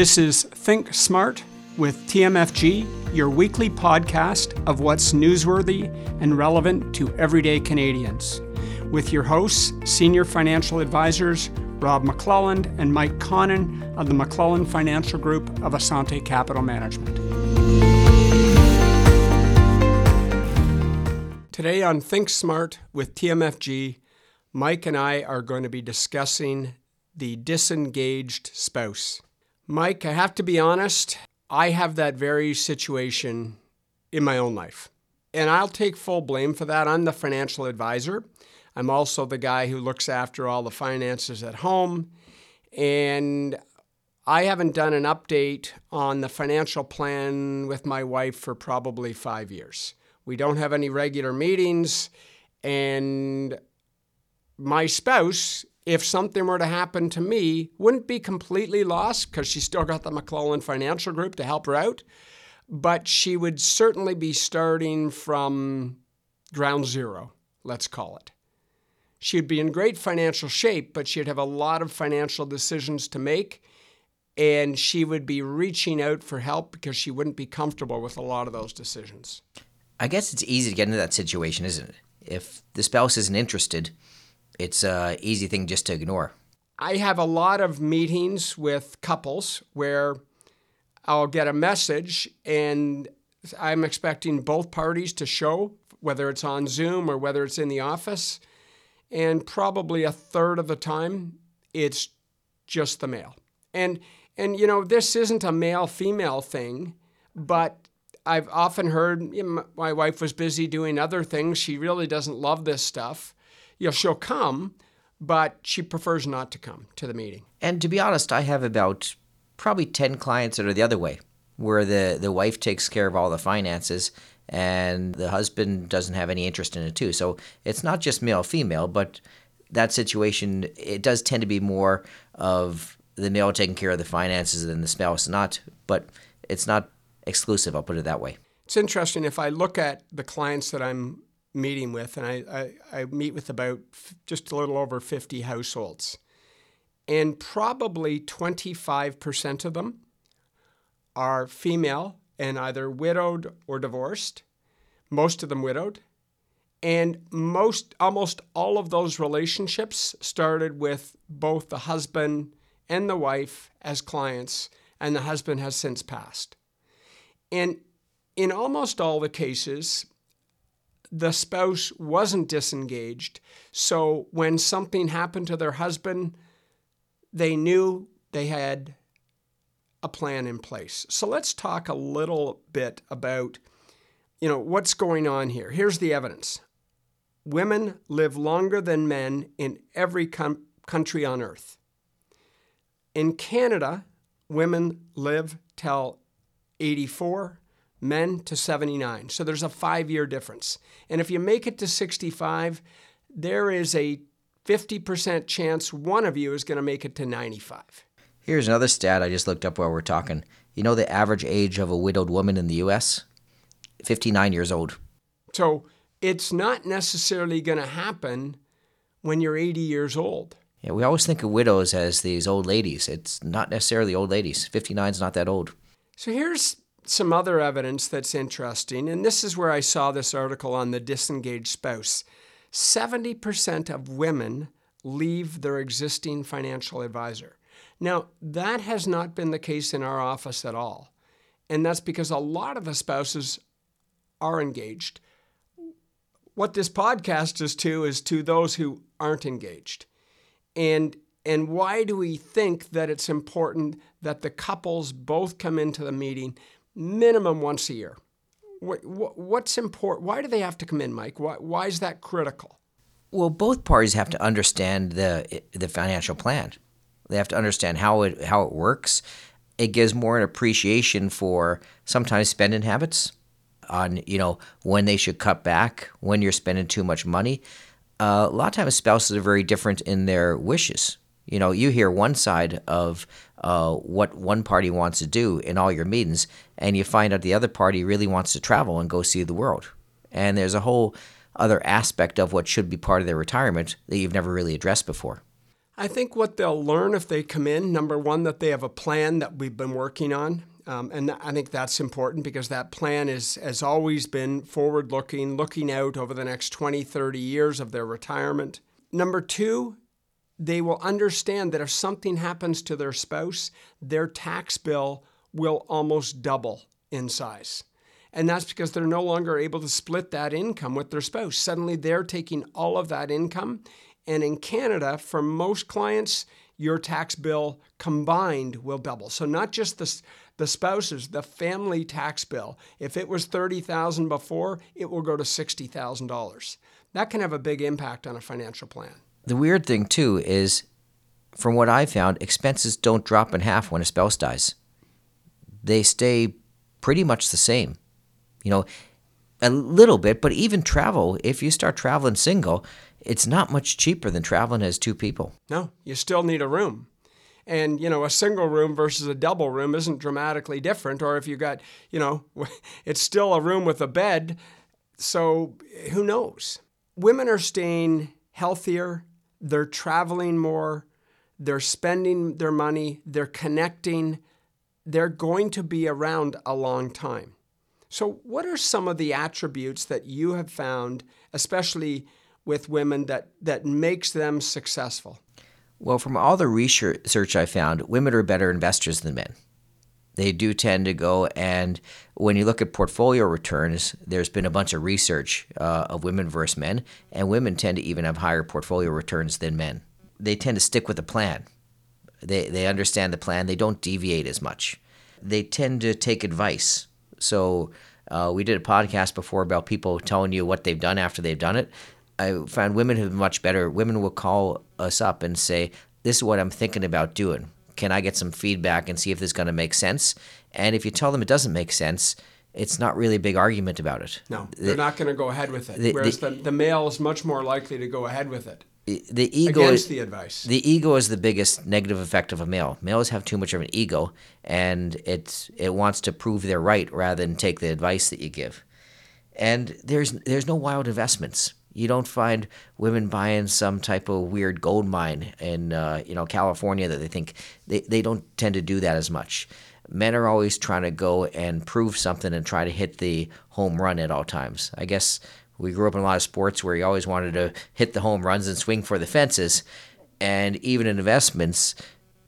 This is Think Smart with TMFG, your weekly podcast of what's newsworthy and relevant to everyday Canadians. With your hosts, senior financial advisors Rob McClelland and Mike Connon of the McClelland Financial Group of Assante Capital Management. Today on Think Smart with TMFG, Mike and I are going to be discussing the disengaged spouse. Mike, I have to be honest, I have that very situation in my own life. And I'll take full blame for that. I'm the financial advisor. I'm also the guy who looks after all the finances at home. And I haven't done an update on the financial plan with my wife for probably five years. We don't have any regular meetings. And my spouse if something were to happen to me, wouldn't be completely lost because she still got the McClelland Financial Group to help her out. But she would certainly be starting from ground zero, let's call it. She'd be in great financial shape, but she'd have a lot of financial decisions to make. And she would be reaching out for help because she wouldn't be comfortable with a lot of those decisions. I guess it's easy to get into that situation, isn't it? If the spouse isn't interested, it's a easy thing just to ignore. I have a lot of meetings with couples where I'll get a message and I'm expecting both parties to show, whether it's on Zoom or whether it's in the office. And probably a third of the time, it's just the male. And and you know, this isn't a male female thing, but I've often heard you know, my wife was busy doing other things. She really doesn't love this stuff you know, she'll come, but she prefers not to come to the meeting. And to be honest, I have about probably 10 clients that are the other way, where the, the wife takes care of all the finances and the husband doesn't have any interest in it too. So it's not just male female, but that situation, it does tend to be more of the male taking care of the finances than the spouse not, but it's not exclusive, I'll put it that way. It's interesting if I look at the clients that I'm meeting with, and I, I, I meet with about f- just a little over 50 households. And probably 25% of them are female and either widowed or divorced, most of them widowed. And most, almost all of those relationships started with both the husband and the wife as clients, and the husband has since passed. And in almost all the cases, the spouse wasn't disengaged. So when something happened to their husband, they knew they had a plan in place. So let's talk a little bit about you know what's going on here. Here's the evidence. Women live longer than men in every com- country on earth. In Canada, women live till 84 men to 79. So there's a five year difference. And if you make it to 65, there is a 50% chance one of you is going to make it to 95. Here's another stat I just looked up while we're talking. You know the average age of a widowed woman in the U.S.? 59 years old. So it's not necessarily going to happen when you're 80 years old. Yeah, we always think of widows as these old ladies. It's not necessarily old ladies. 59 is not that old. So here's some other evidence that's interesting, and this is where I saw this article on the disengaged spouse 70% of women leave their existing financial advisor. Now, that has not been the case in our office at all. And that's because a lot of the spouses are engaged. What this podcast is to is to those who aren't engaged. And and why do we think that it's important that the couples both come into the meeting minimum once a year. What, what's important? Why do they have to come in, Mike? Why, why is that critical? Well, both parties have to understand the the financial plan. They have to understand how it how it works. It gives more an appreciation for sometimes spending habits on you know when they should cut back, when you're spending too much money. Uh, a lot of times, spouses are very different in their wishes. You know, you hear one side of uh, what one party wants to do in all your meetings, and you find out the other party really wants to travel and go see the world. And there's a whole other aspect of what should be part of their retirement that you've never really addressed before. I think what they'll learn if they come in, number one, that they have a plan that we've been working on. Um, and I think that's important because that plan is, has always been forward looking, looking out over the next 20, 30 years of their retirement. Number two, they will understand that if something happens to their spouse, their tax bill will almost double in size. And that's because they're no longer able to split that income with their spouse. Suddenly they're taking all of that income. And in Canada, for most clients, your tax bill combined will double. So not just the, the spouses, the family tax bill. If it was 30,000 before, it will go to $60,000. That can have a big impact on a financial plan. The weird thing too is from what I found, expenses don't drop in half when a spouse dies. They stay pretty much the same you know, a little bit, but even travel, if you start traveling single, it's not much cheaper than traveling as two people. No, you still need a room. And, you know, a single room versus a double room isn't dramatically different. Or if you got, you know, it's still a room with a bed. So who knows? Women are staying healthier, they're traveling more, they're spending their money, they're connecting, they're going to be around a long time. So, what are some of the attributes that you have found, especially with women, that, that makes them successful? Well, from all the research I found, women are better investors than men. They do tend to go, and when you look at portfolio returns, there's been a bunch of research uh, of women versus men, and women tend to even have higher portfolio returns than men. They tend to stick with the plan. They, they understand the plan, they don't deviate as much. They tend to take advice so uh, we did a podcast before about people telling you what they've done after they've done it. I found women have much better. Women will call us up and say, "This is what I'm thinking about doing. Can I get some feedback and see if this is going to make sense?" And if you tell them it doesn't make sense, it's not really a big argument about it. No, they're the, not going to go ahead with it. The, whereas the, the, male is much more likely to go ahead with it the ego against is, the advice. The ego is the biggest negative effect of a male. Males have too much of an ego, and it it wants to prove they're right rather than take the advice that you give. And there's there's no wild investments. You don't find women buying some type of weird gold mine in uh, you know California that they think they, they don't tend to do that as much. Men are always trying to go and prove something and try to hit the home run at all times. I guess we grew up in a lot of sports where you always wanted to hit the home runs and swing for the fences. And even in investments,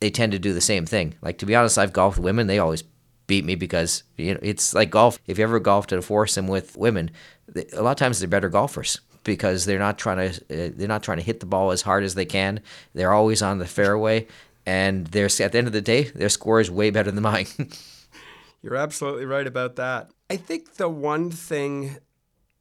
they tend to do the same thing. Like to be honest, I've golfed women. They always beat me because you know it's like golf. If you ever golfed at a foursome with women, a lot of times they're better golfers because they're not trying to uh, they're not trying to hit the ball as hard as they can. They're always on the fairway, and they're at the end of the day, their score is way better than mine. You're absolutely right about that. I think the one thing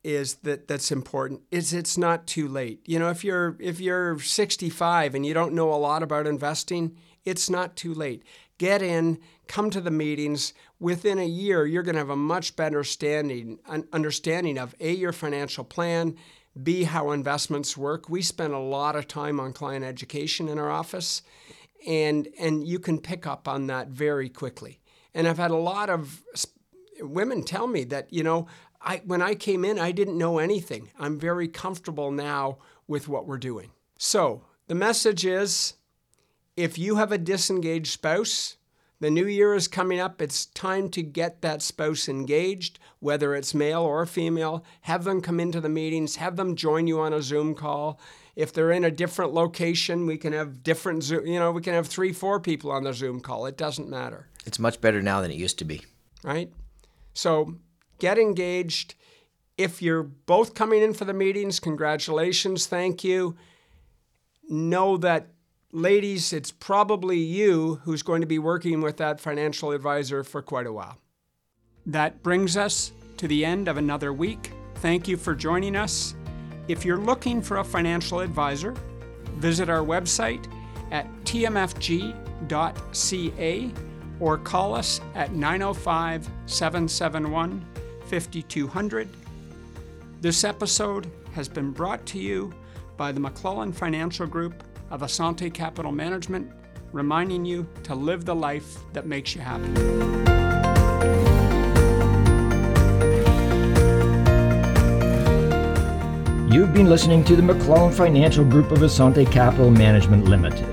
is that that's important is it's not too late. You know, if you're if you're 65 and you don't know a lot about investing, it's not too late. Get in, come to the meetings. Within a year, you're going to have a much better standing understanding of a your financial plan, b how investments work. We spend a lot of time on client education in our office, and and you can pick up on that very quickly. And I've had a lot of women tell me that you know I, when I came in, I didn't know anything. I'm very comfortable now with what we're doing. So, the message is if you have a disengaged spouse, the new year is coming up. It's time to get that spouse engaged, whether it's male or female. Have them come into the meetings, have them join you on a Zoom call. If they're in a different location, we can have different, Zoom, you know, we can have three, four people on the Zoom call. It doesn't matter. It's much better now than it used to be. Right? So get engaged. If you're both coming in for the meetings, congratulations, thank you. Know that, ladies, it's probably you who's going to be working with that financial advisor for quite a while. That brings us to the end of another week. Thank you for joining us. If you're looking for a financial advisor, visit our website at tmfg.ca or call us at 905 771 5200. This episode has been brought to you by the McClelland Financial Group of Assante Capital Management, reminding you to live the life that makes you happy. You've been listening to the McClelland Financial Group of Assante Capital Management Limited.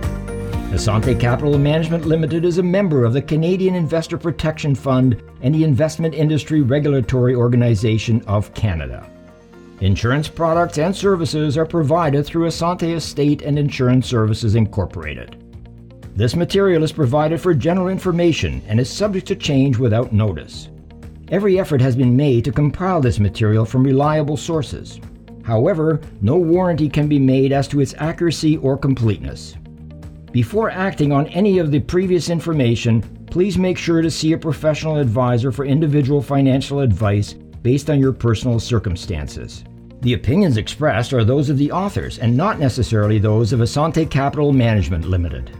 Assante Capital Management Limited is a member of the Canadian Investor Protection Fund and the Investment Industry Regulatory Organization of Canada. Insurance products and services are provided through Assante Estate and Insurance Services Incorporated. This material is provided for general information and is subject to change without notice. Every effort has been made to compile this material from reliable sources. However, no warranty can be made as to its accuracy or completeness. Before acting on any of the previous information, please make sure to see a professional advisor for individual financial advice based on your personal circumstances. The opinions expressed are those of the authors and not necessarily those of Assante Capital Management Limited.